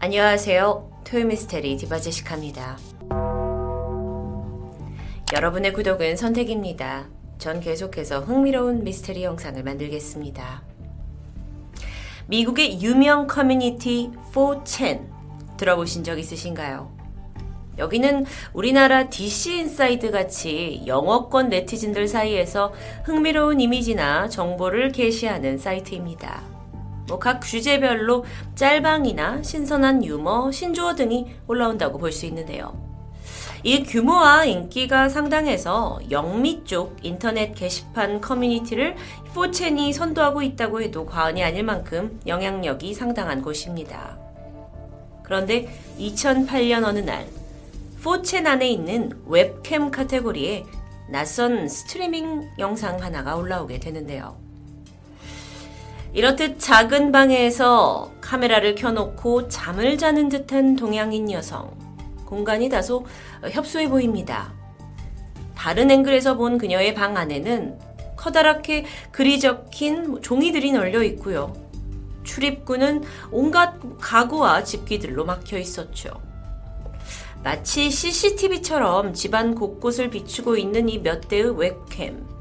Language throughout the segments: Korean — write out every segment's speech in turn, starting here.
안녕하세요. 토요미스테리 디바제시카입니다. 여러분의 구독은 선택입니다. 전 계속해서 흥미로운 미스테리 영상을 만들겠습니다. 미국의 유명 커뮤니티 4chan 들어보신 적 있으신가요? 여기는 우리나라 DC 인사이드 같이 영어권 네티즌들 사이에서 흥미로운 이미지나 정보를 게시하는 사이트입니다. 뭐 각 주제별로 짤방이나 신선한 유머, 신조어 등이 올라온다고 볼 수 있는데요. 이 규모와 인기가 상당해서 영미 쪽 인터넷 게시판 커뮤니티를 4첸이 선도하고 있다고 해도 과언이 아닐 만큼 영향력이 상당한 곳입니다. 그런데 2008년 어느 날 4첸 안에 있는 웹캠 카테고리에 낯선 스트리밍 영상 하나가 올라오게 되는데요. 이렇듯 작은 방에서 카메라를 켜놓고 잠을 자는 듯한 동양인 여성. 공간이 다소 협소해 보입니다. 다른 앵글에서 본 그녀의 방 안에는 커다랗게 글이 적힌 종이들이 널려 있고요. 출입구는 온갖 가구와 집기들로 막혀 있었죠. 마치 CCTV처럼 집안 곳곳을 비추고 있는 이 몇 대의 웹캠.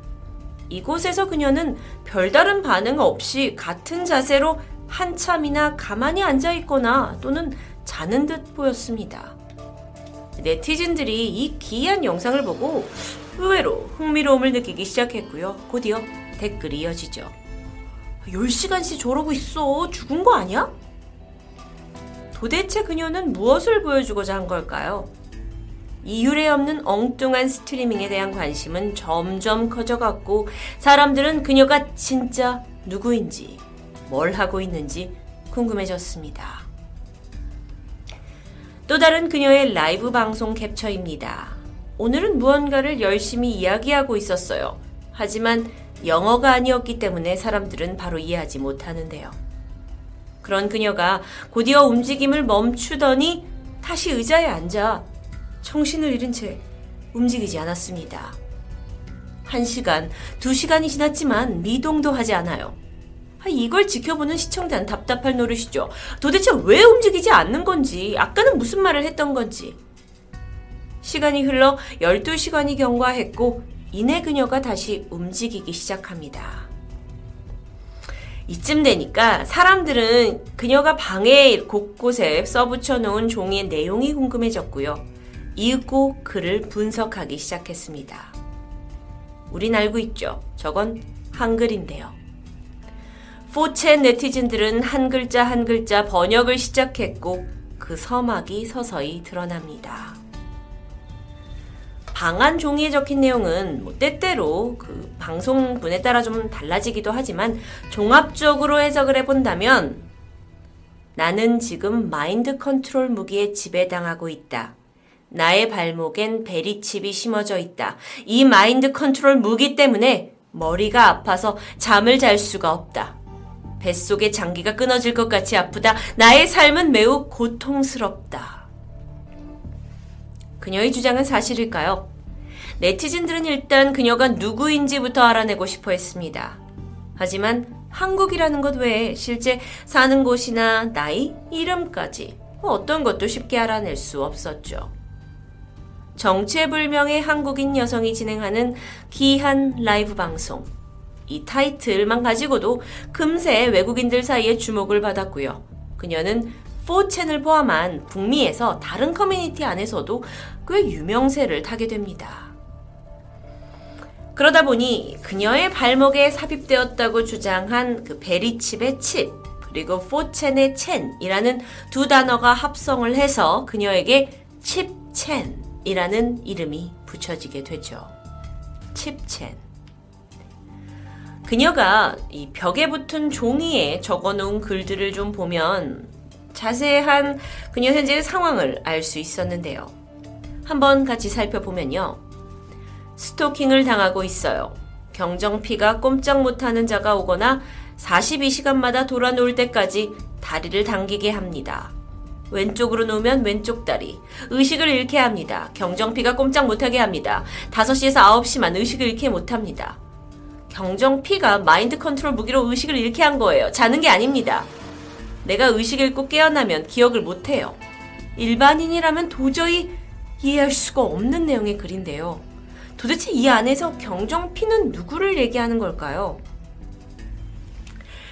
이곳에서 그녀는 별다른 반응 없이 같은 자세로 한참이나 가만히 앉아 있거나 또는 자는 듯 보였습니다. 네티즌들이 이 기이한 영상을 보고 의외로 흥미로움을 느끼기 시작했고요. 곧이어 댓글이 이어지죠. 10시간씩 저러고 있어. 죽은 거 아니야? 도대체 그녀는 무엇을 보여주고자 한 걸까요? 이유례 없는 엉뚱한 스트리밍에 대한 관심은 점점 커져갔고 사람들은 그녀가 진짜 누구인지 뭘 하고 있는지 궁금해졌습니다. 또 다른 그녀의 라이브 방송 캡처입니다. 오늘은 무언가를 열심히 이야기하고 있었어요. 하지만 영어가 아니었기 때문에 사람들은 바로 이해하지 못하는데요. 그런 그녀가 곧이어 움직임을 멈추더니 다시 의자에 앉아 정신을 잃은 채 움직이지 않았습니다. 한 시간, 두 시간이 지났지만 미동도 하지 않아요. 이걸 지켜보는 시청자는 답답할 노릇이죠. 도대체 왜 움직이지 않는 건지, 아까는 무슨 말을 했던 건지. 시간이 흘러 12시간이 경과했고, 이내 그녀가 다시 움직이기 시작합니다. 이쯤 되니까 사람들은 그녀가 방에 곳곳에 써붙여 놓은 종이의 내용이 궁금해졌고요. 읽고 글을 분석하기 시작했습니다. 우린 알고 있죠. 저건 한글인데요. 포첸 네티즌들은 한 글자 한 글자 번역을 시작했고 그 서막이 서서히 드러납니다. 방안 종이에 적힌 내용은 뭐 때때로 그 방송분에 따라 좀 달라지기도 하지만 종합적으로 해석을 해본다면 나는 지금 마인드 컨트롤 무기에 지배당하고 있다. 나의 발목엔 베리칩이 심어져 있다. 이 마인드 컨트롤 무기 때문에 머리가 아파서 잠을 잘 수가 없다. 뱃속에 장기가 끊어질 것 같이 아프다. 나의 삶은 매우 고통스럽다. 그녀의 주장은 사실일까요? 네티즌들은 일단 그녀가 누구인지부터 알아내고 싶어 했습니다. 하지만 한국이라는 것 외에 실제 사는 곳이나 나이, 이름까지 어떤 것도 쉽게 알아낼 수 없었죠. 정체불명의 한국인 여성이 진행하는 기이한 라이브 방송. 이 타이틀만 가지고도 금세 외국인들 사이에 주목을 받았고요. 그녀는 4chan을 포함한 북미에서 다른 커뮤니티 안에서도 꽤 유명세를 타게 됩니다. 그러다 보니 그녀의 발목에 삽입되었다고 주장한 그 베리칩의 칩, 그리고 4첸의 첸이라는 두 단어가 합성을 해서 그녀에게 칩첸 이라는 이름이 붙여지게 되죠. 칩첸. 그녀가 이 벽에 붙은 종이에 적어 놓은 글들을 좀 보면 자세한 그녀 현재의 상황을 알 수 있었는데요. 한번 같이 살펴보면요. 스토킹을 당하고 있어요. 경정피가 꼼짝 못하는 자가 오거나 42시간마다 돌아 놓을 때까지 다리를 당기게 합니다. 왼쪽으로 놓으면 왼쪽 다리. 의식을 잃게 합니다. 경정피가 꼼짝 못하게 합니다. 5시에서 9시만 의식을 잃게 못합니다. 경정피가 마인드 컨트롤 무기로 의식을 잃게 한 거예요. 자는 게 아닙니다. 내가 의식 잃고 깨어나면 기억을 못해요. 일반인이라면 도저히 이해할 수가 없는 내용의 글인데요. 도대체 이 안에서 경정피는 누구를 얘기하는 걸까요?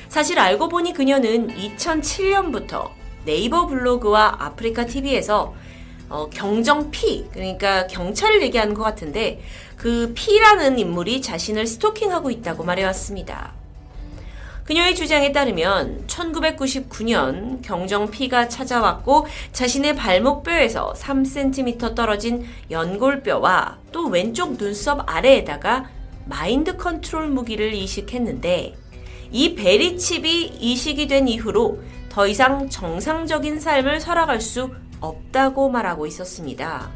사실 알고 보니 그녀는 2007년부터 네이버 블로그와 아프리카 TV에서 어, 경정 P, 그러니까 경찰을 얘기하는 것 같은데 그 P라는 인물이 자신을 스토킹하고 있다고 말해왔습니다. 그녀의 주장에 따르면 1999년 경정 P가 찾아왔고 자신의 발목뼈에서 3cm 떨어진 연골뼈와 또 왼쪽 눈썹 아래에다가 마인드 컨트롤 무기를 이식했는데 이 베리칩이 이식이 된 이후로 더 이상 정상적인 삶을 살아갈 수 없다고 말하고 있었습니다.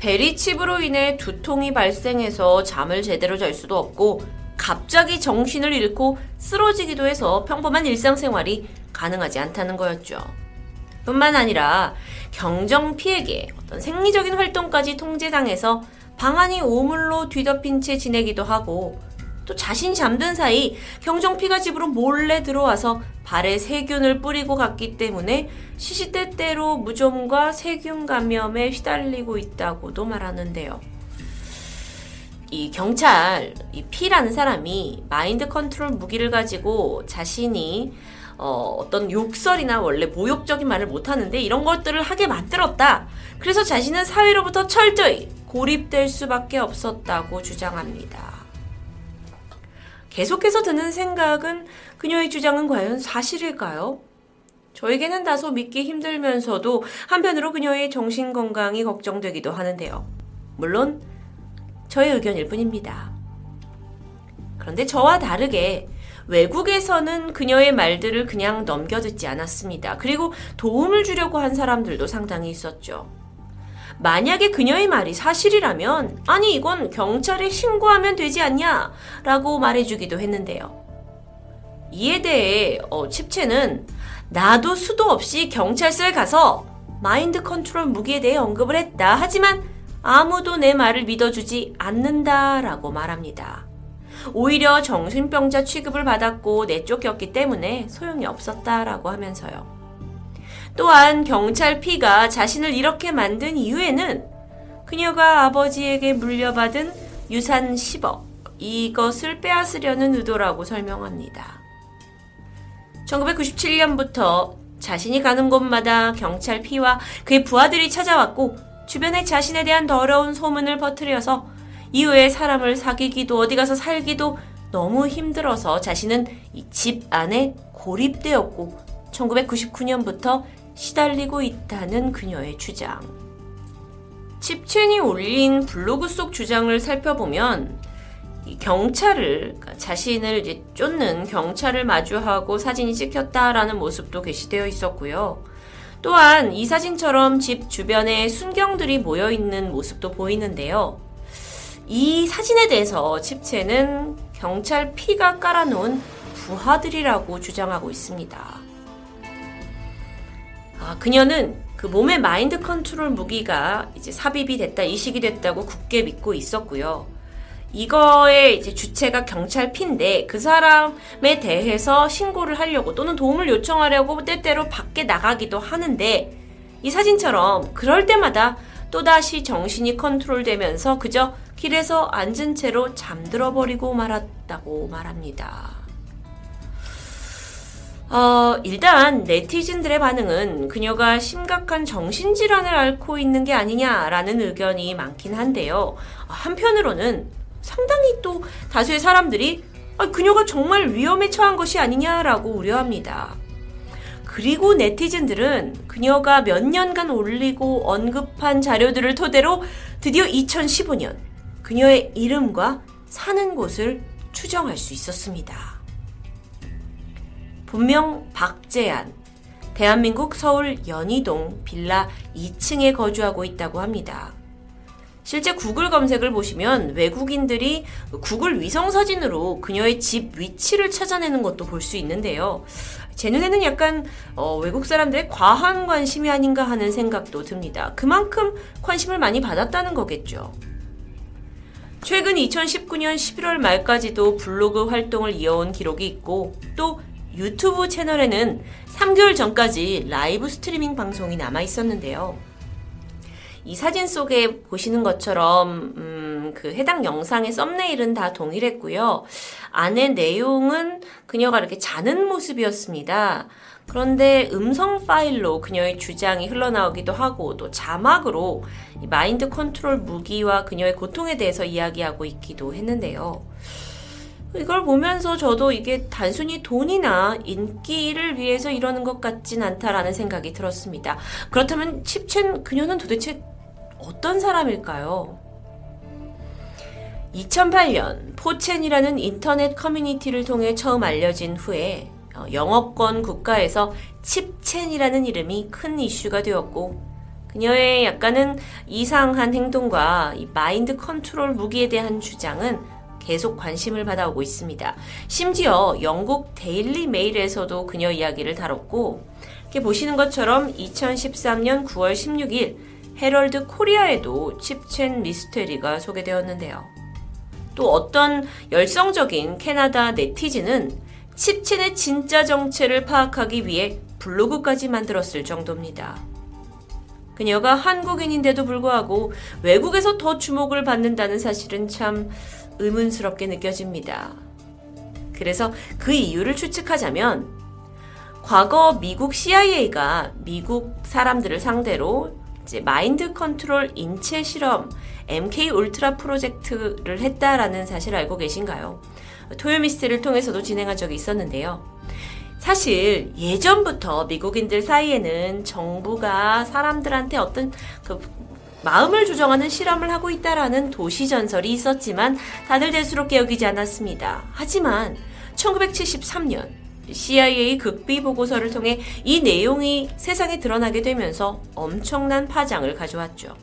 베리칩으로 인해 두통이 발생해서 잠을 제대로 잘 수도 없고 갑자기 정신을 잃고 쓰러지기도 해서 평범한 일상생활이 가능하지 않다는 거였죠. 뿐만 아니라 경정 피에게 어떤 생리적인 활동까지 통제당해서 방안이 오물로 뒤덮인 채 지내기도 하고 또 자신이 잠든 사이 경정피가 집으로 몰래 들어와서 발에 세균을 뿌리고 갔기 때문에 시시때때로 무좀과 세균 감염에 휘달리고 있다고도 말하는데요. 이 경찰, 이 P라는 사람이 마인드 컨트롤 무기를 가지고 자신이 어, 어떤 욕설이나 원래 모욕적인 말을 못하는데 이런 것들을 하게 만들었다. 그래서 자신은 사회로부터 철저히 고립될 수밖에 없었다고 주장합니다. 계속해서 드는 생각은 그녀의 주장은 과연 사실일까요? 저에게는 다소 믿기 힘들면서도 한편으로 그녀의 정신 건강이 걱정되기도 하는데요. 물론 저의 의견일 뿐입니다. 그런데 저와 다르게 외국에서는 그녀의 말들을 그냥 넘겨듣지 않았습니다. 그리고 도움을 주려고 한 사람들도 상당히 있었죠. 만약에 그녀의 말이 사실이라면, 아니, 이건 경찰에 신고하면 되지 않냐? 라고 말해주기도 했는데요. 이에 대해, 어, 칩체는 나도 수도 없이 경찰서에 가서 마인드 컨트롤 무기에 대해 언급을 했다. 하지만 아무도 내 말을 믿어주지 않는다 라고 말합니다. 오히려 정신병자 취급을 받았고 내쫓겼기 때문에 소용이 없었다 라고 하면서요. 또한 경찰 P가 자신을 이렇게 만든 이유에는 그녀가 아버지에게 물려받은 유산 10억, 이것을 빼앗으려는 의도라고 설명합니다. 1997년부터 자신이 가는 곳마다 경찰 P와 그의 부하들이 찾아왔고 주변에 자신에 대한 더러운 소문을 퍼뜨려서 이후에 사람을 사귀기도 어디 가서 살기도 너무 힘들어서 자신은 이 집 안에 고립되었고 1999년부터 시달리고 있다는 그녀의 주장. 칩첸이 올린 블로그 속 주장을 살펴보면 경찰을 그러니까 자신을 쫓는 경찰을 마주하고 사진이 찍혔다라는 모습도 게시되어 있었고요. 또한 이 사진처럼 집 주변에 순경들이 모여 있는 모습도 보이는데요. 이 사진에 대해서 칩챈은 경찰 P가 깔아놓은 부하들이라고 주장하고 있습니다. 아, 그녀는 그 몸의 마인드 컨트롤 무기가 이제 삽입이 됐다, 이식이 됐다고 굳게 믿고 있었고요. 이거의 이제 주체가 경찰 P인데 그 사람에 대해서 신고를 하려고 또는 도움을 요청하려고 때때로 밖에 나가기도 하는데 이 사진처럼 그럴 때마다 또다시 정신이 컨트롤되면서 그저 길에서 앉은 채로 잠들어 버리고 말았다고 말합니다. 어, 일단 네티즌들의 반응은 그녀가 심각한 정신질환을 앓고 있는 게 아니냐라는 의견이 많긴 한데요. 한편으로는 상당히 또 다수의 사람들이 아, 그녀가 정말 위험에 처한 것이 아니냐라고 우려합니다. 그리고 네티즌들은 그녀가 몇 년간 올리고 언급한 자료들을 토대로 드디어 2015년 그녀의 이름과 사는 곳을 추정할 수 있었습니다. 본명 박재안, 대한민국 서울 연희동 빌라 2층에 거주하고 있다고 합니다. 실제 구글 검색을 보시면 외국인들이 구글 위성 사진으로 그녀의 집 위치를 찾아내는 것도 볼 수 있는데요. 제 눈에는 약간 어, 외국 사람들의 과한 관심이 아닌가 하는 생각도 듭니다. 그만큼 관심을 많이 받았다는 거겠죠. 최근 2019년 11월 말까지도 블로그 활동을 이어온 기록이 있고 또 유튜브 채널에는 3개월 전까지 라이브 스트리밍 방송이 남아 있었는데요. 이 사진 속에 보시는 것처럼 음, 그 해당 영상의 썸네일은 다 동일했고요. 안에 내용은 그녀가 이렇게 자는 모습이었습니다. 그런데 음성 파일로 그녀의 주장이 흘러나오기도 하고 또 자막으로 마인드 컨트롤 무기와 그녀의 고통에 대해서 이야기하고 있기도 했는데요. 이걸 보면서 저도 이게 단순히 돈이나 인기를 위해서 이러는 것 같진 않다라는 생각이 들었습니다. 그렇다면 칩첸 그녀는 도대체 어떤 사람일까요? 2008년 4chan이라는 인터넷 커뮤니티를 통해 처음 알려진 후에 어, 영어권 국가에서 칩챈이라는 이름이 큰 이슈가 되었고 그녀의 약간은 이상한 행동과 마인드 컨트롤 무기에 대한 주장은 계속 관심을 받아오고 있습니다. 심지어 영국 데일리 메일에서도 그녀 이야기를 다뤘고 이렇게 보시는 것처럼 2013년 9월 16일 헤럴드 코리아에도 칩첸 미스테리가 소개되었는데요. 또 어떤 열성적인 캐나다 네티즌은 칩첸의 진짜 정체를 파악하기 위해 블로그까지 만들었을 정도입니다. 그녀가 한국인인데도 불구하고 외국에서 더 주목을 받는다는 사실은 참 의문스럽게 느껴집니다. 그래서 그 이유를 추측하자면 과거 미국 CIA가 미국 사람들을 상대로 이제 마인드 컨트롤 인체 실험 MK 울트라 프로젝트를 했다라는 사실을 알고 계신가요? 토요미스트를 통해서도 진행한 적이 있었는데요. 사실 예전부터 미국인들 사이에는 정부가 사람들한테 어떤 그 마음을 조정하는 실험을 하고 있다라는 도시 전설이 있었지만 다들 대수롭게 여기지 않았습니다. 하지만 1973년 CIA 극비 보고서를 통해 이 내용이 세상에 드러나게 되면서 엄청난 파장을 가져왔죠.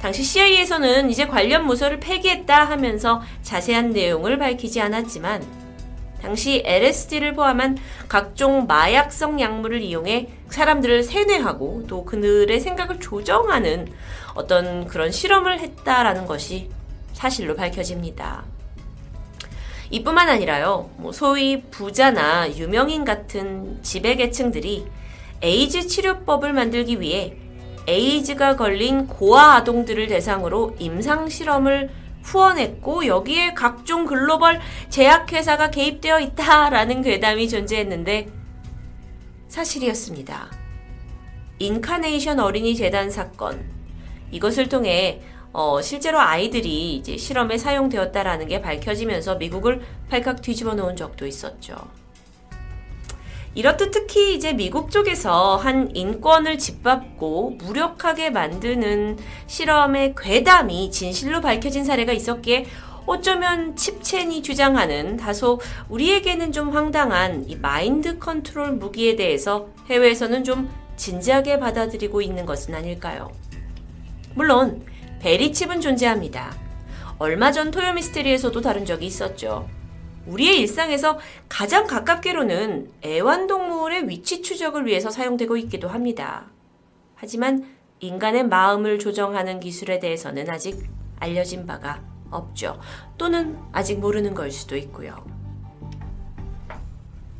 당시 CIA에서는 이제 관련 문서를 폐기했다 하면서 자세한 내용을 밝히지 않았지만 당시 LSD를 포함한 각종 마약성 약물을 이용해 사람들을 세뇌하고 또 그들의 생각을 조정하는 어떤 그런 실험을 했다라는 것이 사실로 밝혀집니다. 이뿐만 아니라요, 뭐 소위 부자나 유명인 같은 지배계층들이 에이즈 치료법을 만들기 위해 에이즈가 걸린 고아 아동들을 대상으로 임상 실험을 후원했고 여기에 각종 글로벌 제약회사가 개입되어 있다라는 괴담이 존재했는데 사실이었습니다. 인카네이션 어린이 재단 사건 이것을 통해 어, 실제로 아이들이 이제 실험에 사용되었다라는 게 밝혀지면서 미국을 발칵 뒤집어 놓은 적도 있었죠. 이렇듯 특히 이제 미국 쪽에서 한 인권을 짓밟고 무력하게 만드는 실험의 괴담이 진실로 밝혀진 사례가 있었기에 어쩌면 칩첸이 주장하는 다소 우리에게는 좀 황당한 이 마인드 컨트롤 무기에 대해서 해외에서는 좀 진지하게 받아들이고 있는 것은 아닐까요? 물론 베리칩은 존재합니다. 얼마 전 토요미스테리에서도 다룬 적이 있었죠. 우리의 일상에서 가장 가깝게로는 애완동물의 위치 추적을 위해서 사용되고 있기도 합니다. 하지만 인간의 마음을 조정하는 기술에 대해서는 아직 알려진 바가 없죠. 또는 아직 모르는 걸 수도 있고요.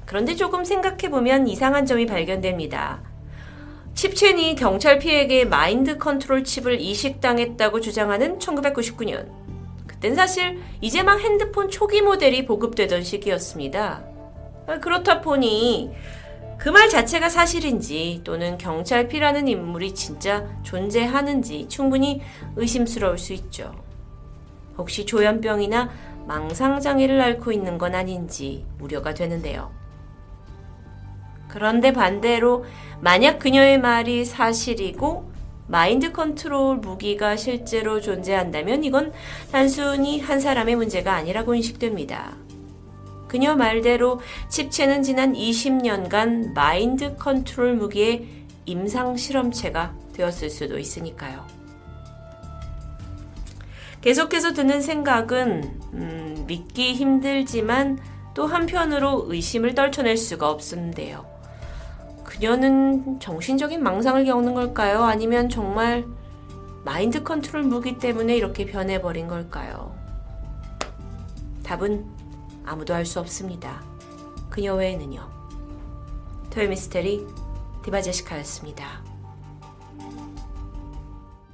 그런데 조금 생각해보면 이상한 점이 발견됩니다. 칩챈이 경찰 P에 마인드 컨트롤 칩을 이식당했다고 주장하는 1999년. 그땐 사실 이제 막 핸드폰 초기 모델이 보급되던 시기였습니다. 그렇다 보니 그 말 자체가 사실인지 또는 경찰 P라는 인물이 진짜 존재하는지 충분히 의심스러울 수 있죠. 혹시 조현병이나 망상장애를 앓고 있는 건 아닌지 우려가 되는데요. 그런데 반대로 만약 그녀의 말이 사실이고 마인드 컨트롤 무기가 실제로 존재한다면 이건 단순히 한 사람의 문제가 아니라고 인식됩니다. 그녀 말대로 칩챈은 지난 20년간 마인드 컨트롤 무기의 임상 실험체가 되었을 수도 있으니까요. 계속해서 드는 생각은 음, 믿기 힘들지만 또 한편으로 의심을 떨쳐낼 수가 없는데요. 그녀는 정신적인 망상을 겪는 걸까요? 아니면 정말 마인드 컨트롤 무기 때문에 이렇게 변해버린 걸까요? 답은 아무도 알 수 없습니다. 그녀 외에는요. 토요미스테리 디바제시카였습니다.